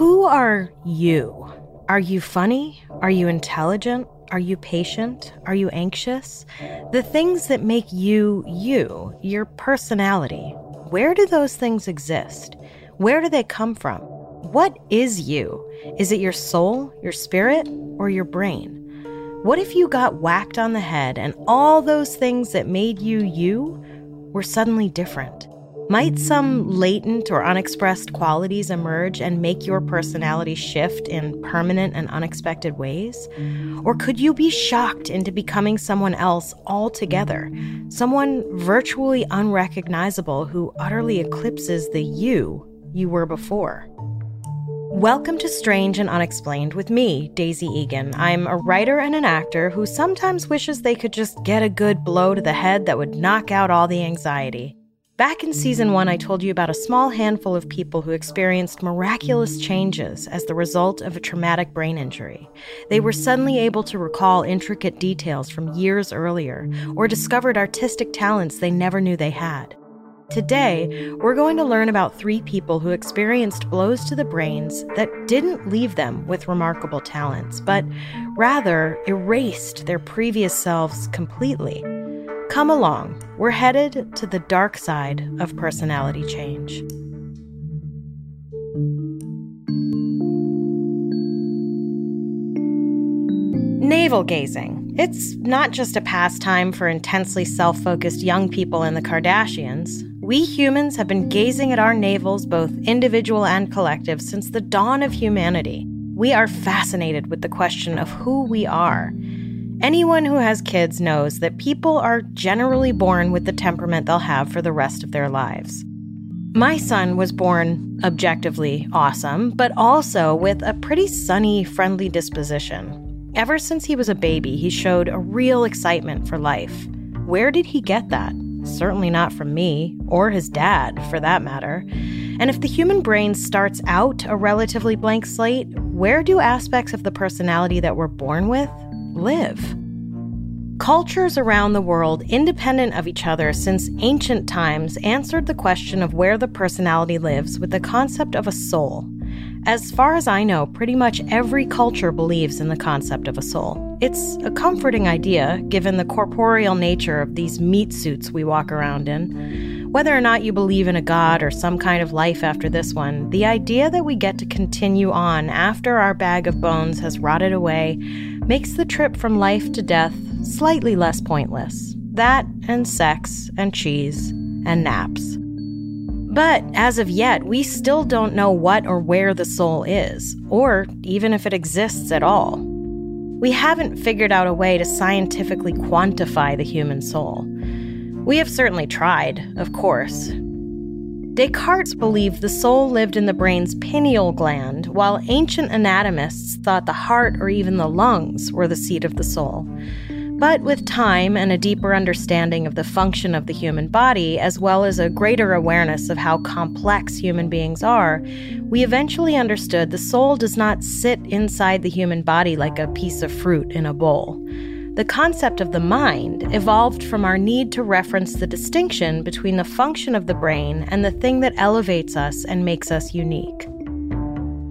Who are you? Are you funny? Are you intelligent? Are you patient? Are you anxious? The things that make you you, your personality, where do those things exist? Where do they come from? What is you? Is it your soul, your spirit, or your brain? What if you got whacked on the head and all those things that made you you were suddenly different? Might some latent or unexpressed qualities emerge and make your personality shift in permanent and unexpected ways? Or could you be shocked into becoming someone else altogether? Someone virtually unrecognizable who utterly eclipses the you you were before? Welcome to Strange and Unexplained with me, Daisy Egan. I'm a writer and an actor who sometimes wishes they could just get a good blow to the head that would knock out all the anxiety. Back in season one, I told you about a small handful of people who experienced miraculous changes as the result of a traumatic brain injury. They were suddenly able to recall intricate details from years earlier or discovered artistic talents they never knew they had. Today, we're going to learn about three people who experienced blows to the brains that didn't leave them with remarkable talents, but rather erased their previous selves completely. Come along, we're headed to the dark side of personality change. Navel gazing. It's not just a pastime for intensely self focused young people in the Kardashians. We humans have been gazing at our navels, both individual and collective, since the dawn of humanity. We are fascinated with the question of who we are Anyone who has kids knows that people are generally born with the temperament they'll have for the rest of their lives. My son was born objectively awesome, but also with a pretty sunny, friendly disposition. Ever since he was a baby, he showed a real excitement for life. Where did he get that? Certainly not from me, or his dad, for that matter. And if the human brain starts out a relatively blank slate, where do aspects of the personality that we're born with live. Cultures around the world, independent of each other since ancient times, answered the question of where the personality lives with the concept of a soul. As far as I know, pretty much every culture believes in the concept of a soul. It's a comforting idea, given the corporeal nature of these meat suits we walk around in. Whether or not you believe in a god or some kind of life after this one, the idea that we get to continue on after our bag of bones has rotted away makes the trip from life to death slightly less pointless. That and sex and cheese and naps. But as of yet, we still don't know what or where the soul is, or even if it exists at all. We haven't figured out a way to scientifically quantify the human soul. We have certainly tried, of course. Descartes believed the soul lived in the brain's pineal gland, while ancient anatomists thought the heart or even the lungs were the seat of the soul. But with time and a deeper understanding of the function of the human body, as well as a greater awareness of how complex human beings are, we eventually understood the soul does not sit inside the human body like a piece of fruit in a bowl. The concept of the mind evolved from our need to reference the distinction between the function of the brain and the thing that elevates us and makes us unique.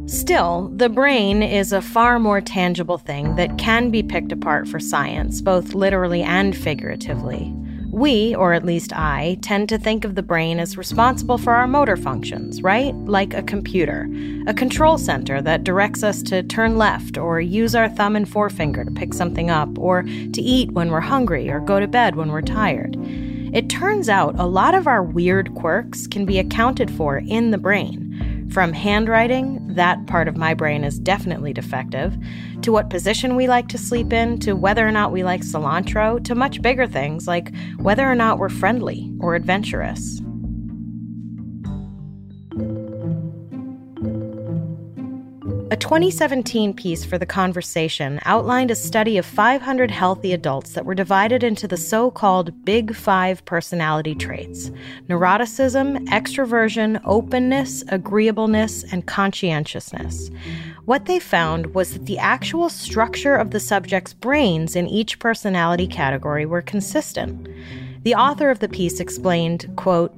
Still, the brain is a far more tangible thing that can be picked apart for science, both literally and figuratively. We, or at least I, tend to think of the brain as responsible for our motor functions, right? Like a computer, a control center that directs us to turn left or use our thumb and forefinger to pick something up, or to eat when we're hungry or go to bed when we're tired. It turns out a lot of our weird quirks can be accounted for in the brain From handwriting, that part of my brain is definitely defective, to what position we like to sleep in, to whether or not we like cilantro, to much bigger things like whether or not we're friendly or adventurous. A 2017 piece for The Conversation outlined a study of 500 healthy adults that were divided into the so called Big Five personality traits neuroticism, extroversion, openness, agreeableness, and conscientiousness. What they found was that the actual structure of the subject's brains in each personality category were consistent. The author of the piece explained, quote,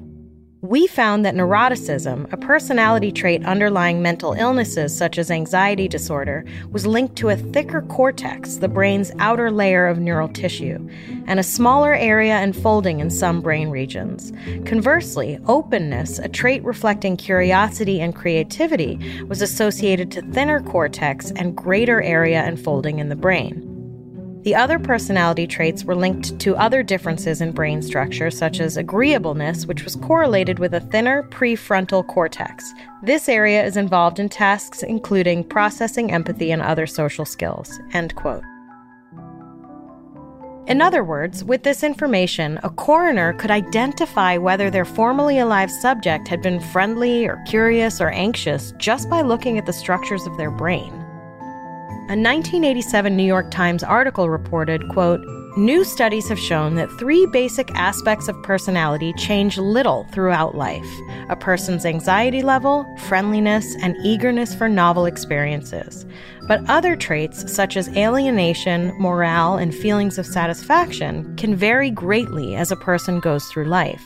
we found that neuroticism, a personality trait underlying mental illnesses such as anxiety disorder, was linked to a thicker cortex, the brain's outer layer of neural tissue, and a smaller area and folding in some brain regions. Conversely, openness, a trait reflecting curiosity and creativity, was associated to thinner cortex and greater area and folding in the brain. The other personality traits were linked to other differences in brain structure, such as agreeableness, which was correlated with a thinner prefrontal cortex. This area is involved in tasks including processing empathy and other social skills. End quote. In other words, with this information, a coroner could identify whether their formerly alive subject had been friendly or curious or anxious just by looking at the structures of their brain. A 1987 New York Times article reported, quote, New studies have shown that three basic aspects of personality change little throughout life a person's anxiety level, friendliness, and eagerness for novel experiences. But other traits, such as alienation, morale, and feelings of satisfaction, can vary greatly as a person goes through life.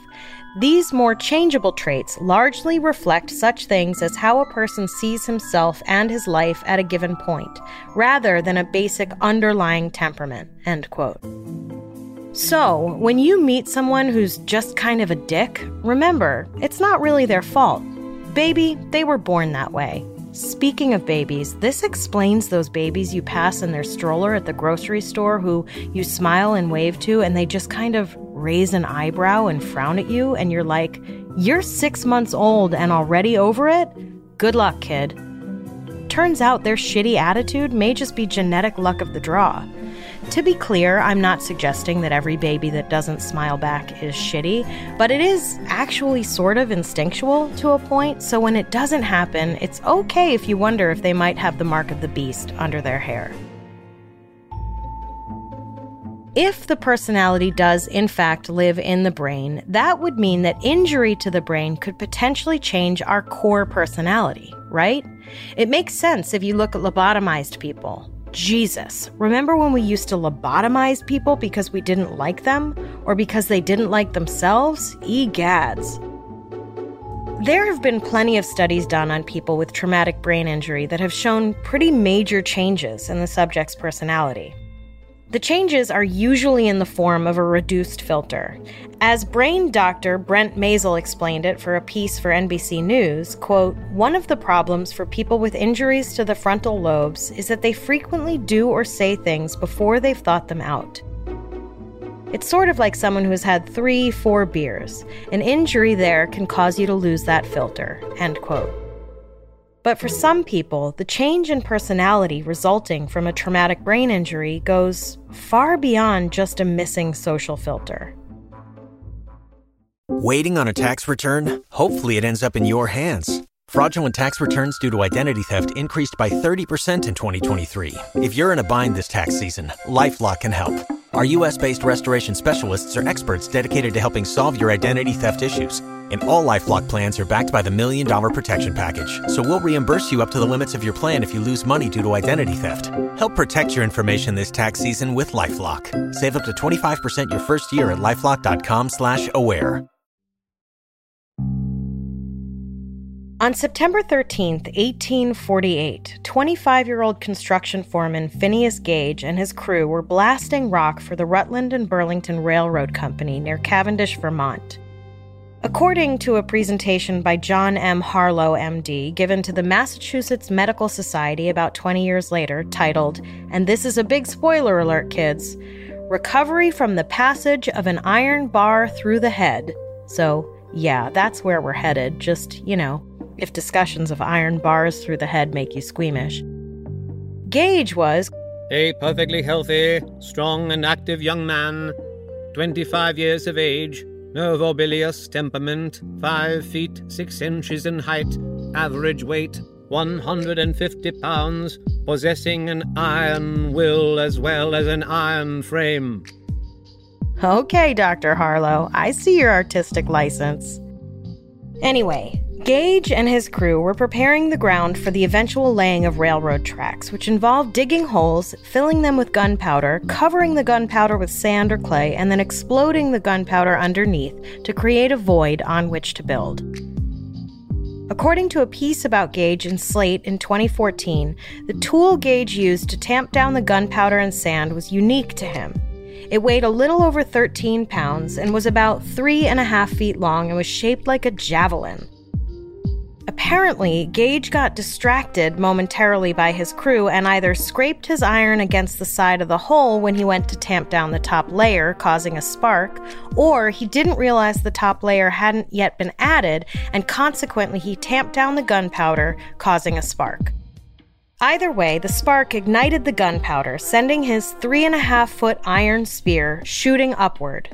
These more changeable traits largely reflect such things as how a person sees himself and his life at a given point, rather than a basic underlying temperament. End quote. So, when you meet someone who's just kind of a dick, remember, it's not really their fault. Baby, they were born that way. Speaking of babies, this explains those babies you pass in their stroller at the grocery store who you smile and wave to and they just kind of raise an eyebrow and frown at you, and you're like, You're six months old and already over it? Good luck, kid. Turns out their shitty attitude may just be genetic luck of the draw. To be clear, I'm not suggesting that every baby that doesn't smile back is shitty, but it is actually sort of instinctual to a point, so when it doesn't happen, it's okay if you wonder if they might have the mark of the beast under their hair. If the personality does, in fact, live in the brain, that would mean that injury to the brain could potentially change our core personality, right? It makes sense if you look at lobotomized people. Jesus, remember when we used to lobotomize people because we didn't like them or because they didn't like themselves? Egads. There have been plenty of studies done on people with traumatic brain injury that have shown pretty major changes in the subject's personality. The changes are usually in the form of a reduced filter. As brain doctor Brent Masel explained it for a piece for NBC News, quote, "One of the problems for people with injuries to the frontal lobes is that they frequently do or say things before they've thought them out." It's sort of like someone who has had 3, 4 beers. An injury there can cause you to lose that filter. End quote. But for some people, the change in personality resulting from a traumatic brain injury goes far beyond just a missing social filter. Waiting on a tax return? Hopefully, it ends up in your hands. Fraudulent tax returns due to identity theft increased by 30% in 2023. If you're in a bind this tax season, LifeLock can help. Our U.S. based restoration specialists are experts dedicated to helping solve your identity theft issues and all LifeLock plans are backed by the Million Dollar Protection Package. So we'll reimburse you up to the limits of your plan if you lose money due to identity theft. Help protect your information this tax season with LifeLock. Save up to 25% your first year at LifeLock.com slash aware. On September 13th, 1848, 25-year-old construction foreman Phineas Gage and his crew were blasting rock for the Rutland and Burlington Railroad Company near Cavendish, Vermont. According to a presentation by John M. Harlow, MD, given to the Massachusetts Medical Society about 20 years later, titled, and this is a big spoiler alert, kids Recovery from the Passage of an Iron Bar Through the Head. So, yeah, that's where we're headed, just, you know, if discussions of iron bars through the head make you squeamish. Gage was a perfectly healthy, strong, and active young man, 25 years of age, nervo bilious temperament, 5 feet 6 inches in height, average weight 150 pounds, possessing an iron will as well as an iron frame. Okay, Dr. Harlow, I see your artistic license. Anyway, Gage and his crew were preparing the ground for the eventual laying of railroad tracks, which involved digging holes, filling them with gunpowder, covering the gunpowder with sand or clay, and then exploding the gunpowder underneath to create a void on which to build. According to a piece about Gage in Slate in 2014, the tool Gage used to tamp down the gunpowder and sand was unique to him. It weighed a little over 13 pounds and was about three and a half feet long and was shaped like a javelin. Apparently, Gage got distracted momentarily by his crew and either scraped his iron against the side of the hole when he went to tamp down the top layer, causing a spark, or he didn't realize the top layer hadn't yet been added, and consequently he tamped down the gunpowder, causing a spark. Either way, the spark ignited the gunpowder, sending his three and a half foot iron spear shooting upward.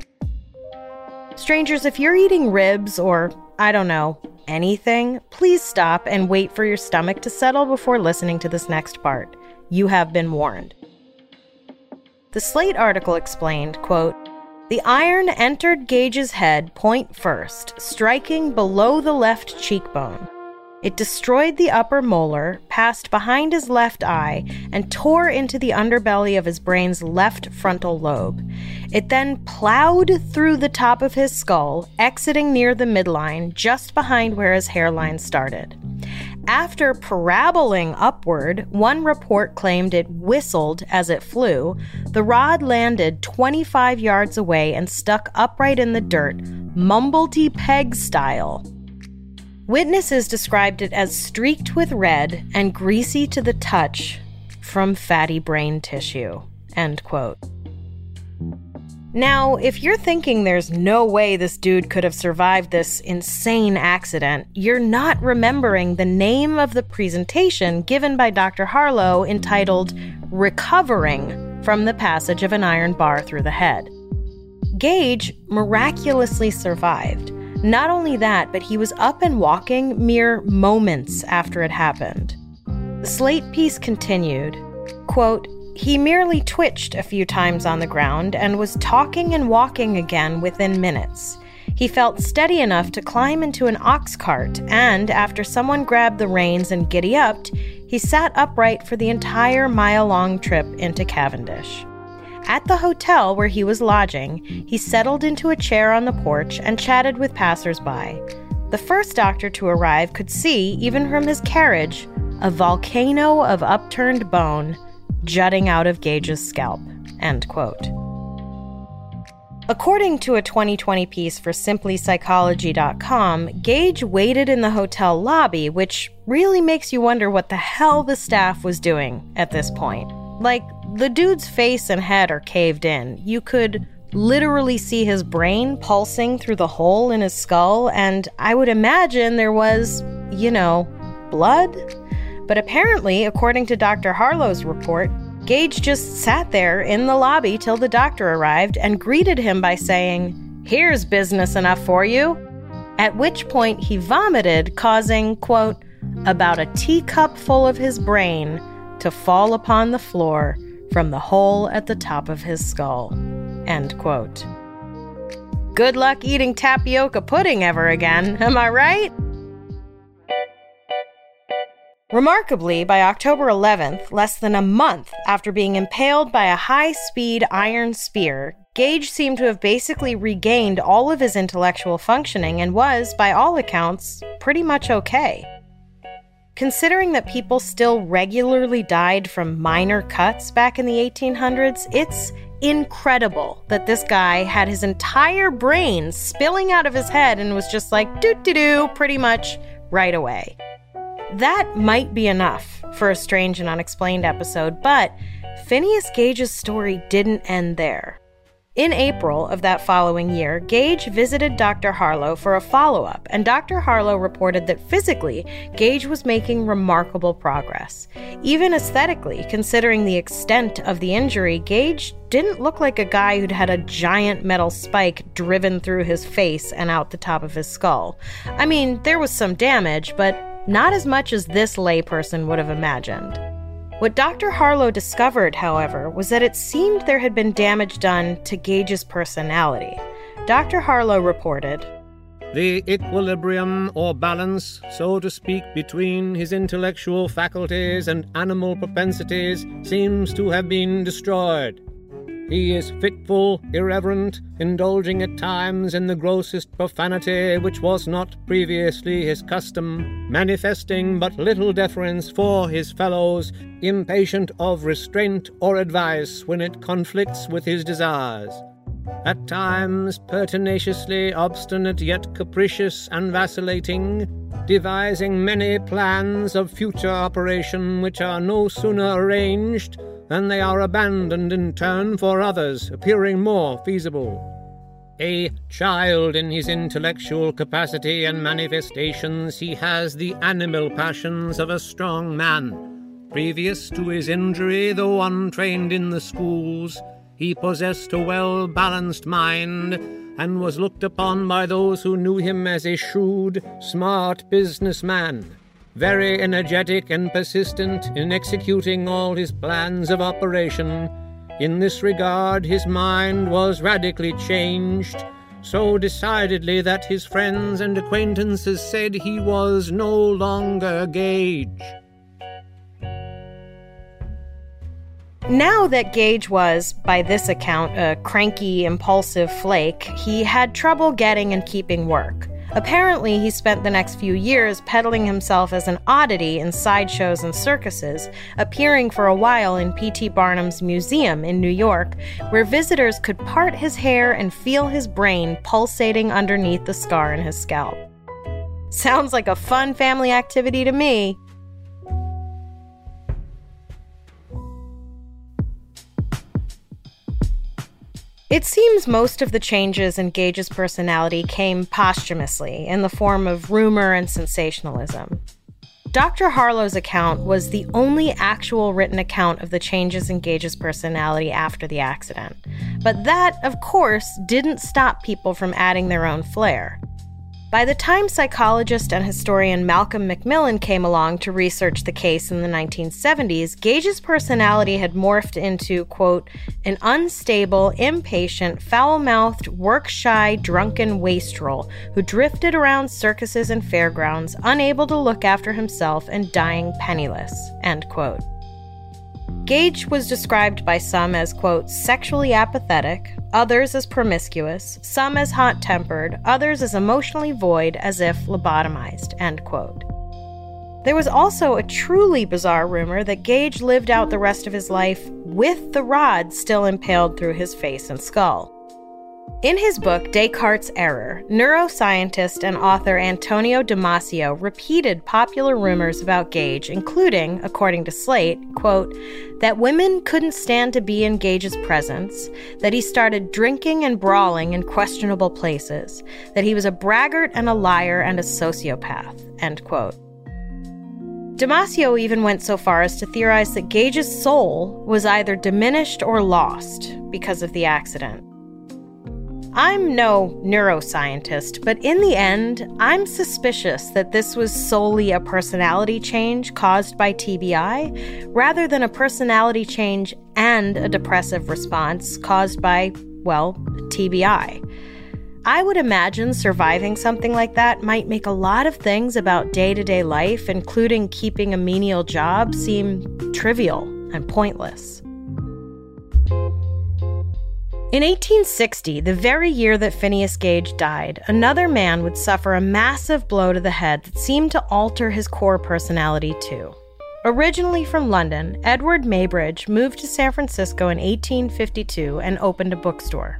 Strangers, if you're eating ribs or, I don't know, anything, please stop and wait for your stomach to settle before listening to this next part. You have been warned. The Slate article explained, quote, the iron entered Gage's head point first, striking below the left cheekbone. It destroyed the upper molar, passed behind his left eye, and tore into the underbelly of his brain's left frontal lobe. It then plowed through the top of his skull, exiting near the midline, just behind where his hairline started. After paraboling upward, one report claimed it whistled as it flew. The rod landed 25 yards away and stuck upright in the dirt, mumblety peg style. Witnesses described it as streaked with red and greasy to the touch from fatty brain tissue. End quote. Now, if you're thinking there's no way this dude could have survived this insane accident, you're not remembering the name of the presentation given by Dr. Harlow entitled Recovering from the Passage of an Iron Bar Through the Head. Gage miraculously survived not only that, but he was up and walking mere moments after it happened. The Slate piece continued quote, He merely twitched a few times on the ground and was talking and walking again within minutes. He felt steady enough to climb into an ox cart, and after someone grabbed the reins and giddy upped, he sat upright for the entire mile long trip into Cavendish. At the hotel where he was lodging, he settled into a chair on the porch and chatted with passersby. The first doctor to arrive could see, even from his carriage, a volcano of upturned bone jutting out of Gage's scalp. End quote. According to a 2020 piece for simplypsychology.com, Gage waited in the hotel lobby, which really makes you wonder what the hell the staff was doing at this point. Like, the dude's face and head are caved in. You could literally see his brain pulsing through the hole in his skull, and I would imagine there was, you know, blood. But apparently, according to Dr. Harlow's report, Gage just sat there in the lobby till the doctor arrived and greeted him by saying, Here's business enough for you. At which point he vomited, causing, quote, about a teacup full of his brain to fall upon the floor from the hole at the top of his skull. End quote. Good luck eating tapioca pudding ever again, am I right? Remarkably, by October 11th, less than a month after being impaled by a high speed iron spear, Gage seemed to have basically regained all of his intellectual functioning and was, by all accounts, pretty much okay. Considering that people still regularly died from minor cuts back in the 1800s, it's incredible that this guy had his entire brain spilling out of his head and was just like doo doo doo pretty much right away. That might be enough for a strange and unexplained episode, but Phineas Gage's story didn't end there. In April of that following year, Gage visited Dr. Harlow for a follow up, and Dr. Harlow reported that physically, Gage was making remarkable progress. Even aesthetically, considering the extent of the injury, Gage didn't look like a guy who'd had a giant metal spike driven through his face and out the top of his skull. I mean, there was some damage, but not as much as this layperson would have imagined. What Dr. Harlow discovered, however, was that it seemed there had been damage done to Gage's personality. Dr. Harlow reported The equilibrium or balance, so to speak, between his intellectual faculties and animal propensities seems to have been destroyed. He is fitful, irreverent, indulging at times in the grossest profanity which was not previously his custom, manifesting but little deference for his fellows, impatient of restraint or advice when it conflicts with his desires. At times pertinaciously obstinate yet capricious and vacillating, devising many plans of future operation which are no sooner arranged then they are abandoned in turn for others, appearing more feasible. A child in his intellectual capacity and manifestations, he has the animal passions of a strong man. Previous to his injury, though untrained in the schools, he possessed a well balanced mind and was looked upon by those who knew him as a shrewd, smart businessman very energetic and persistent in executing all his plans of operation. In this regard, his mind was radically changed, so decidedly that his friends and acquaintances said he was no longer Gage. Now that Gage was, by this account, a cranky, impulsive flake, he had trouble getting and keeping work. Apparently, he spent the next few years peddling himself as an oddity in sideshows and circuses, appearing for a while in P.T. Barnum's museum in New York, where visitors could part his hair and feel his brain pulsating underneath the scar in his scalp. Sounds like a fun family activity to me. It seems most of the changes in Gage's personality came posthumously in the form of rumor and sensationalism. Dr. Harlow's account was the only actual written account of the changes in Gage's personality after the accident. But that, of course, didn't stop people from adding their own flair. By the time psychologist and historian Malcolm Macmillan came along to research the case in the 1970s, Gage's personality had morphed into, quote, an unstable, impatient, foul mouthed, work shy, drunken wastrel who drifted around circuses and fairgrounds, unable to look after himself and dying penniless, end quote. Gage was described by some as, quote, sexually apathetic, others as promiscuous, some as hot tempered, others as emotionally void, as if lobotomized, end quote. There was also a truly bizarre rumor that Gage lived out the rest of his life with the rod still impaled through his face and skull. In his book, Descartes' Error, neuroscientist and author Antonio Damasio repeated popular rumors about Gage, including, according to Slate, quote, that women couldn't stand to be in Gage's presence, that he started drinking and brawling in questionable places, that he was a braggart and a liar and a sociopath, end quote. Damasio even went so far as to theorize that Gage's soul was either diminished or lost because of the accident. I'm no neuroscientist, but in the end, I'm suspicious that this was solely a personality change caused by TBI, rather than a personality change and a depressive response caused by, well, TBI. I would imagine surviving something like that might make a lot of things about day to day life, including keeping a menial job, seem trivial and pointless. In 1860, the very year that Phineas Gage died, another man would suffer a massive blow to the head that seemed to alter his core personality too. Originally from London, Eadweard Muybridge moved to San Francisco in 1852 and opened a bookstore.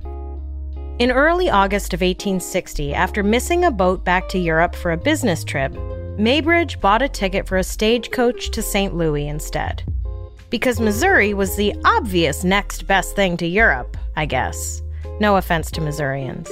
In early August of 1860, after missing a boat back to Europe for a business trip, Muybridge bought a ticket for a stagecoach to St. Louis instead. Because Missouri was the obvious next best thing to Europe, I guess. No offense to Missourians.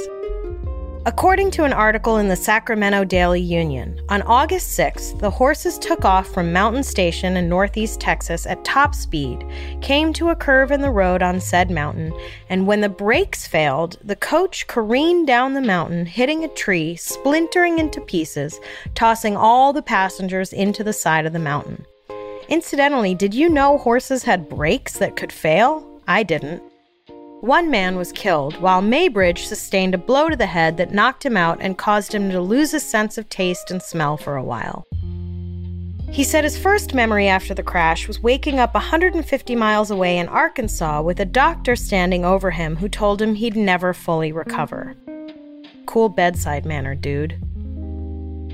According to an article in the Sacramento Daily Union, on August 6th, the horses took off from Mountain Station in northeast Texas at top speed, came to a curve in the road on said mountain, and when the brakes failed, the coach careened down the mountain, hitting a tree, splintering into pieces, tossing all the passengers into the side of the mountain. Incidentally, did you know horses had brakes that could fail? I didn't. One man was killed, while Muybridge sustained a blow to the head that knocked him out and caused him to lose his sense of taste and smell for a while. He said his first memory after the crash was waking up 150 miles away in Arkansas with a doctor standing over him who told him he'd never fully recover. Cool bedside manner, dude.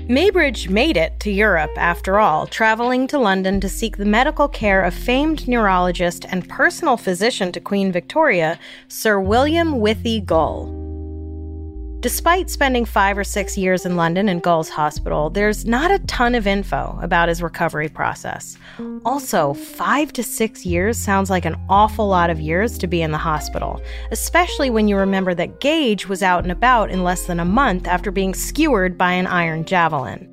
Muybridge made it to Europe, after all, traveling to London to seek the medical care of famed neurologist and personal physician to Queen Victoria, Sir William Withy Gull. Despite spending five or six years in London in Gull's hospital, there's not a ton of info about his recovery process. Also, five to six years sounds like an awful lot of years to be in the hospital, especially when you remember that Gage was out and about in less than a month after being skewered by an iron javelin.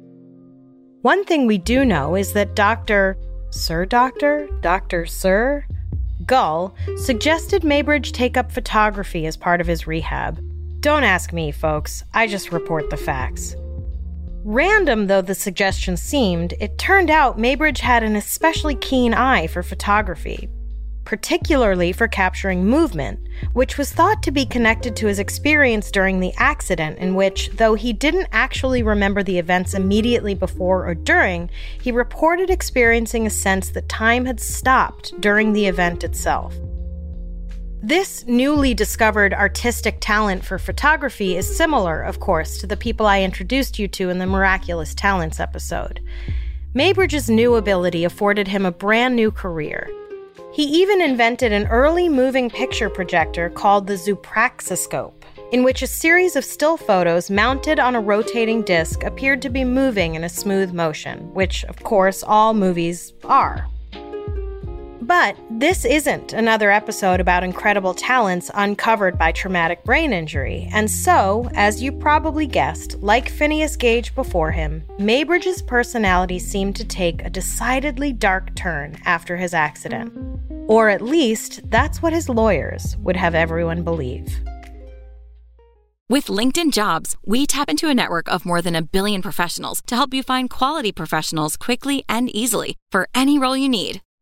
One thing we do know is that Dr. Sir Doctor? Dr. Sir? Gull suggested Muybridge take up photography as part of his rehab. Don't ask me, folks. I just report the facts. Random though the suggestion seemed, it turned out Muybridge had an especially keen eye for photography, particularly for capturing movement, which was thought to be connected to his experience during the accident, in which, though he didn't actually remember the events immediately before or during, he reported experiencing a sense that time had stopped during the event itself. This newly discovered artistic talent for photography is similar, of course, to the people I introduced you to in the Miraculous Talents episode. Muybridge's new ability afforded him a brand new career. He even invented an early moving picture projector called the Zoopraxiscope, in which a series of still photos mounted on a rotating disc appeared to be moving in a smooth motion, which, of course, all movies are. But this isn't another episode about incredible talents uncovered by traumatic brain injury, and so, as you probably guessed, like Phineas Gage before him, Muybridge's personality seemed to take a decidedly dark turn after his accident. Or at least, that's what his lawyers would have everyone believe. With LinkedIn Jobs, we tap into a network of more than a billion professionals to help you find quality professionals quickly and easily for any role you need.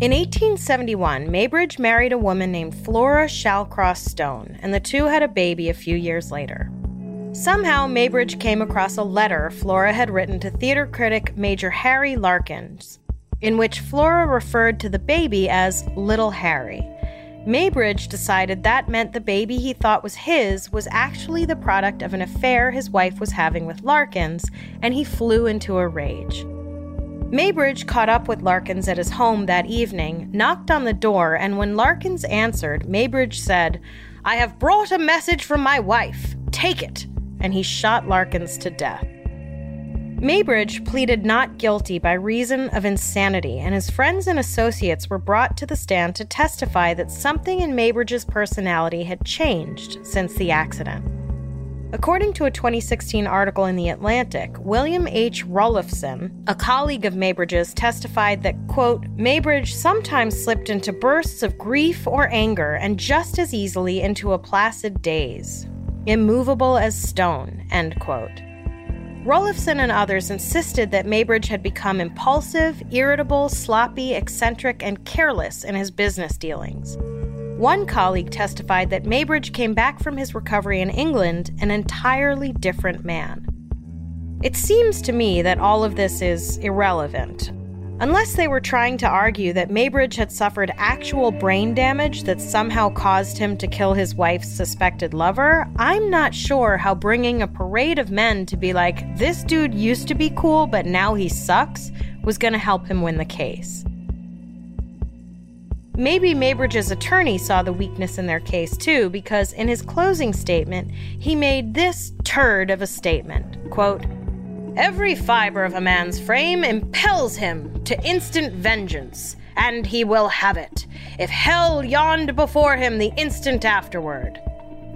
In 1871, Muybridge married a woman named Flora Shallcross Stone, and the two had a baby a few years later. Somehow, Muybridge came across a letter Flora had written to theater critic Major Harry Larkyns, in which Flora referred to the baby as Little Harry. Muybridge decided that meant the baby he thought was his was actually the product of an affair his wife was having with Larkyns, and he flew into a rage. Muybridge caught up with Larkyns at his home that evening, knocked on the door, and when Larkyns answered, Muybridge said, I have brought a message from my wife. Take it. And he shot Larkyns to death. Muybridge pleaded not guilty by reason of insanity, and his friends and associates were brought to the stand to testify that something in Muybridge's personality had changed since the accident. According to a 2016 article in The Atlantic, William H. Rulofson, a colleague of Muybridge's, testified that, quote, Muybridge sometimes slipped into bursts of grief or anger and just as easily into a placid daze, immovable as stone, end quote. Rulofson and others insisted that Muybridge had become impulsive, irritable, sloppy, eccentric, and careless in his business dealings. One colleague testified that Muybridge came back from his recovery in England an entirely different man. It seems to me that all of this is irrelevant. Unless they were trying to argue that Muybridge had suffered actual brain damage that somehow caused him to kill his wife's suspected lover, I'm not sure how bringing a parade of men to be like, this dude used to be cool, but now he sucks, was going to help him win the case. Maybe Muybridge's attorney saw the weakness in their case too, because in his closing statement, he made this turd of a statement quote, Every fiber of a man's frame impels him to instant vengeance, and he will have it, if hell yawned before him the instant afterward.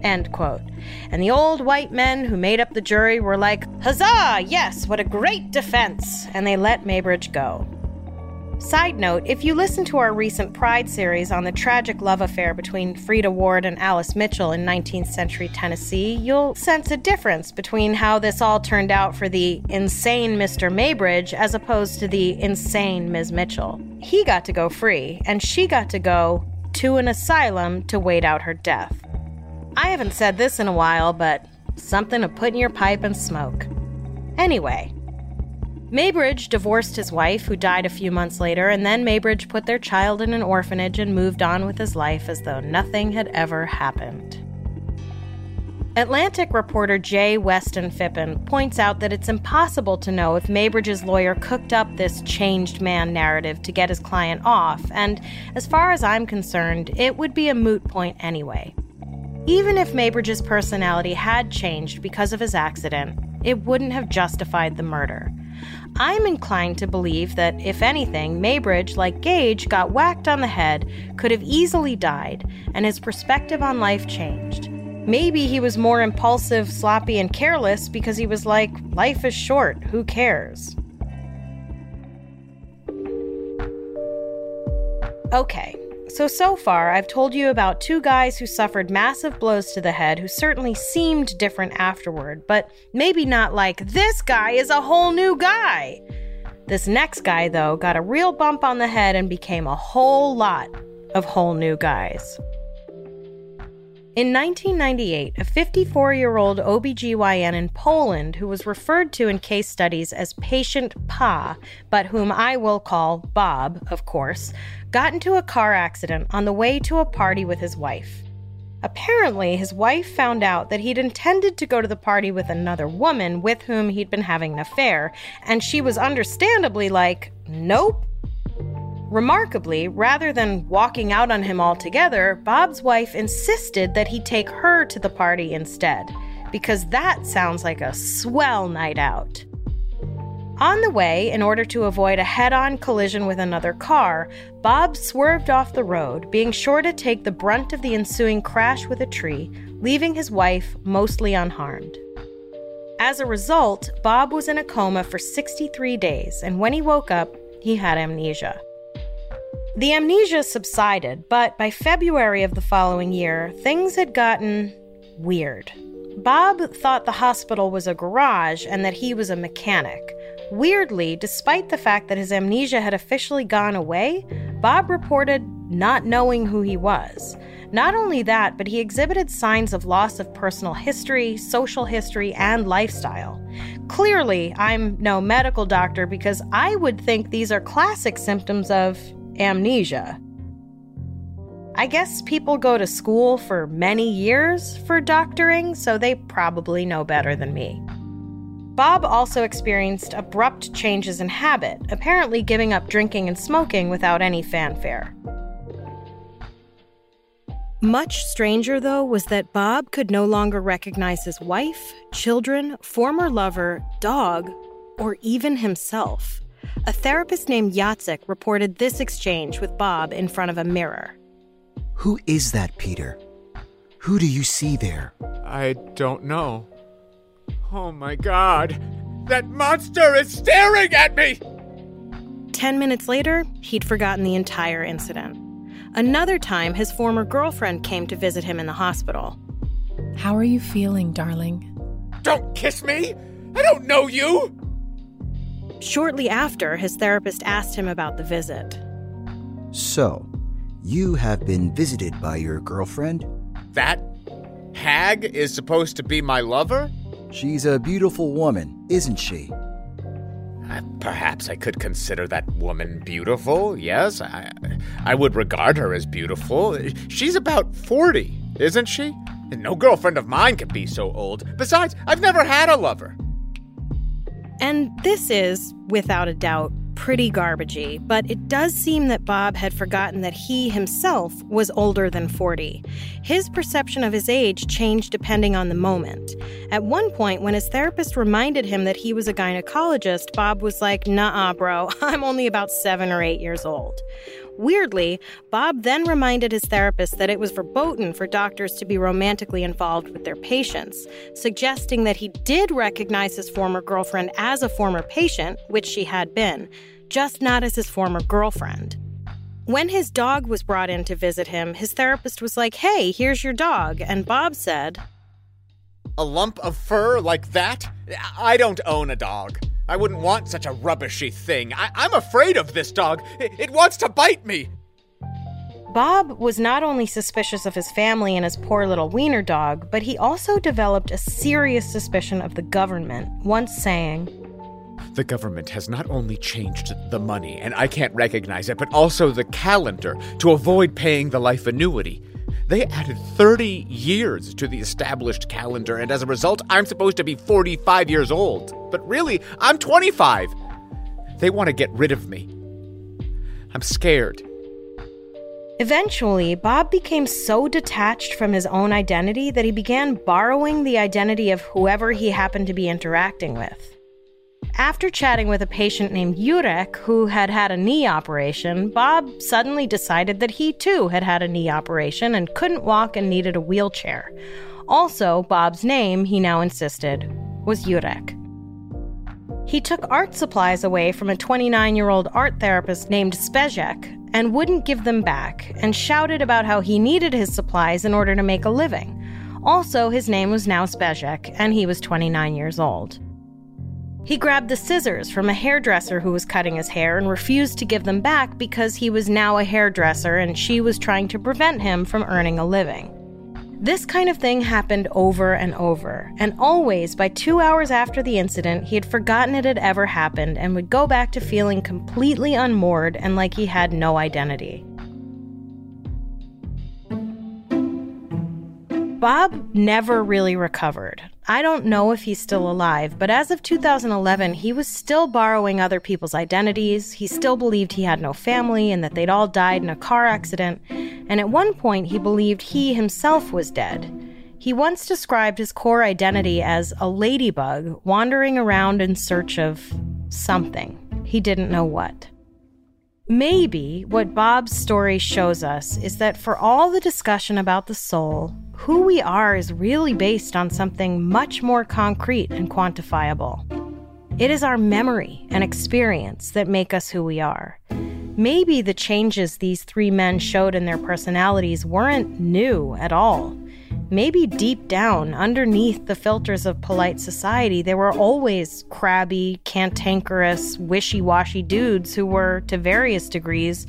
End quote. And the old white men who made up the jury were like, Huzzah! Yes, what a great defense! And they let Muybridge go. Side note if you listen to our recent Pride series on the tragic love affair between Freda Ward and Alice Mitchell in 19th century Tennessee, you'll sense a difference between how this all turned out for the insane Mr. Muybridge as opposed to the insane Ms. Mitchell. He got to go free, and she got to go to an asylum to wait out her death. I haven't said this in a while, but something to put in your pipe and smoke. Anyway, Muybridge divorced his wife, who died a few months later, and then Muybridge put their child in an orphanage and moved on with his life as though nothing had ever happened. Atlantic reporter J. Weston Phippen points out that it's impossible to know if Muybridge's lawyer cooked up this changed man narrative to get his client off, and as far as I'm concerned, it would be a moot point anyway. Even if Muybridge's personality had changed because of his accident, it wouldn't have justified the murder. I'm inclined to believe that, if anything, Muybridge, like Gage, got whacked on the head, could have easily died, and his perspective on life changed. Maybe he was more impulsive, sloppy, and careless because he was like, life is short, who cares? Okay, so, so far, I've told you about two guys who suffered massive blows to the head who certainly seemed different afterward, but maybe not like, this guy is a whole new guy. This next guy, though, got a real bump on the head and became a whole lot of whole new guys. In 1998, a 54 year old OBGYN in Poland, who was referred to in case studies as patient Pa, but whom I will call Bob, of course, got into a car accident on the way to a party with his wife. Apparently, his wife found out that he'd intended to go to the party with another woman with whom he'd been having an affair, and she was understandably like, Nope. Remarkably, rather than walking out on him altogether, Bob's wife insisted that he take her to the party instead, because that sounds like a swell night out. On the way, in order to avoid a head on collision with another car, Bob swerved off the road, being sure to take the brunt of the ensuing crash with a tree, leaving his wife mostly unharmed. As a result, Bob was in a coma for 63 days, and when he woke up, he had amnesia. The amnesia subsided, but by February of the following year, things had gotten weird. Bob thought the hospital was a garage and that he was a mechanic. Weirdly, despite the fact that his amnesia had officially gone away, Bob reported not knowing who he was. Not only that, but he exhibited signs of loss of personal history, social history, and lifestyle. Clearly, I'm no medical doctor because I would think these are classic symptoms of amnesia. I guess people go to school for many years for doctoring, so they probably know better than me. Bob also experienced abrupt changes in habit, apparently giving up drinking and smoking without any fanfare. Much stranger, though, was that Bob could no longer recognize his wife, children, former lover, dog, or even himself. A therapist named Yatsik reported this exchange with Bob in front of a mirror. Who is that, Peter? Who do you see there? I don't know. Oh my god! That monster is staring at me! Ten minutes later, he'd forgotten the entire incident. Another time, his former girlfriend came to visit him in the hospital. How are you feeling, darling? Don't kiss me! I don't know you! Shortly after, his therapist asked him about the visit. So, you have been visited by your girlfriend? That hag is supposed to be my lover? She's a beautiful woman, isn't she? Uh, perhaps I could consider that woman beautiful. Yes, I, I would regard her as beautiful. She's about 40, isn't she? No girlfriend of mine could be so old. Besides, I've never had a lover. And this is, without a doubt, pretty garbagey, but it does seem that Bob had forgotten that he himself was older than 40. His perception of his age changed depending on the moment. At one point, when his therapist reminded him that he was a gynecologist, Bob was like, nah, bro, I'm only about seven or eight years old. Weirdly, Bob then reminded his therapist that it was verboten for doctors to be romantically involved with their patients, suggesting that he did recognize his former girlfriend as a former patient, which she had been, just not as his former girlfriend. When his dog was brought in to visit him, his therapist was like, Hey, here's your dog. And Bob said, A lump of fur like that? I don't own a dog. I wouldn't want such a rubbishy thing. I- am afraid of this dog. It-, it wants to bite me. Bob was not only suspicious of his family and his poor little wiener dog, but he also developed a serious suspicion of the government, once saying, The government has not only changed the money, and I can't recognize it, but also the calendar to avoid paying the life annuity. They added 30 years to the established calendar, and as a result, I'm supposed to be 45 years old. But really, I'm 25. They want to get rid of me. I'm scared. Eventually, Bob became so detached from his own identity that he began borrowing the identity of whoever he happened to be interacting with. After chatting with a patient named Jurek who had had a knee operation, Bob suddenly decided that he too had had a knee operation and couldn't walk and needed a wheelchair. Also, Bob's name, he now insisted, was Jurek. He took art supplies away from a 29 year old art therapist named Spezek and wouldn't give them back, and shouted about how he needed his supplies in order to make a living. Also, his name was now Spezek, and he was 29 years old. He grabbed the scissors from a hairdresser who was cutting his hair and refused to give them back because he was now a hairdresser and she was trying to prevent him from earning a living. This kind of thing happened over and over, and always by two hours after the incident, he had forgotten it had ever happened and would go back to feeling completely unmoored and like he had no identity. Bob never really recovered. I don't know if he's still alive, but as of 2011, he was still borrowing other people's identities. He still believed he had no family and that they'd all died in a car accident. And at one point, he believed he himself was dead. He once described his core identity as a ladybug wandering around in search of something. He didn't know what. Maybe what Bob's story shows us is that for all the discussion about the soul, who we are is really based on something much more concrete and quantifiable. It is our memory and experience that make us who we are. Maybe the changes these three men showed in their personalities weren't new at all. Maybe deep down, underneath the filters of polite society, there were always crabby, cantankerous, wishy washy dudes who were, to various degrees,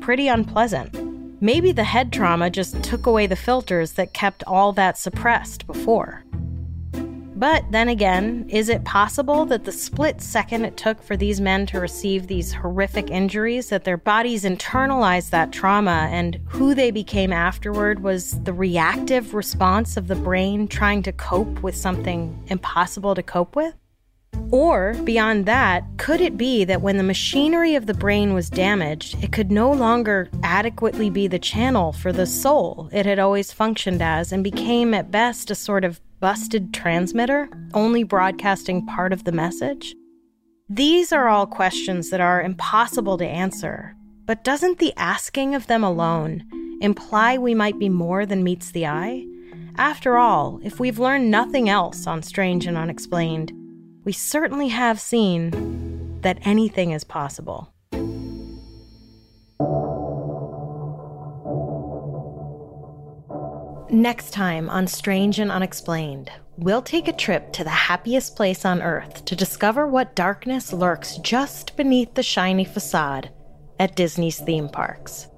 pretty unpleasant. Maybe the head trauma just took away the filters that kept all that suppressed before. But then again, is it possible that the split second it took for these men to receive these horrific injuries, that their bodies internalized that trauma and who they became afterward was the reactive response of the brain trying to cope with something impossible to cope with? Or, beyond that, could it be that when the machinery of the brain was damaged, it could no longer adequately be the channel for the soul it had always functioned as and became at best a sort of busted transmitter, only broadcasting part of the message? These are all questions that are impossible to answer, but doesn't the asking of them alone imply we might be more than meets the eye? After all, if we've learned nothing else on Strange and Unexplained, we certainly have seen that anything is possible. Next time on Strange and Unexplained, we'll take a trip to the happiest place on Earth to discover what darkness lurks just beneath the shiny facade at Disney's theme parks.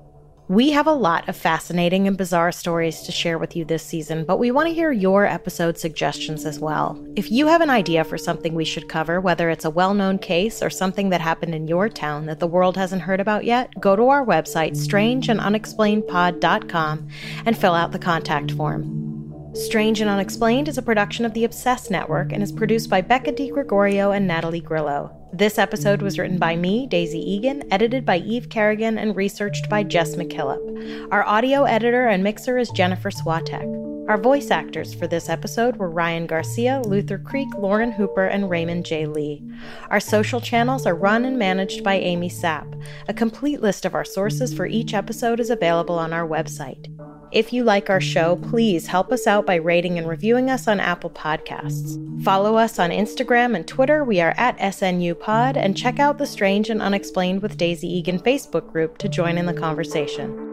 We have a lot of fascinating and bizarre stories to share with you this season, but we want to hear your episode suggestions as well. If you have an idea for something we should cover, whether it's a well known case or something that happened in your town that the world hasn't heard about yet, go to our website, strangeandunexplainedpod.com, and fill out the contact form. Strange and Unexplained is a production of the Obsessed Network and is produced by Becca DiGregorio and Natalie Grillo. This episode was written by me, Daisy Egan, edited by Eve Kerrigan, and researched by Jess McKillop. Our audio editor and mixer is Jennifer Swatek. Our voice actors for this episode were Ryan Garcia, Luther Creek, Lauren Hooper, and Raymond J. Lee. Our social channels are run and managed by Amy Sapp. A complete list of our sources for each episode is available on our website. If you like our show, please help us out by rating and reviewing us on Apple Podcasts. Follow us on Instagram and Twitter. We are at SNU Pod, and check out the Strange and Unexplained with Daisy Egan Facebook group to join in the conversation.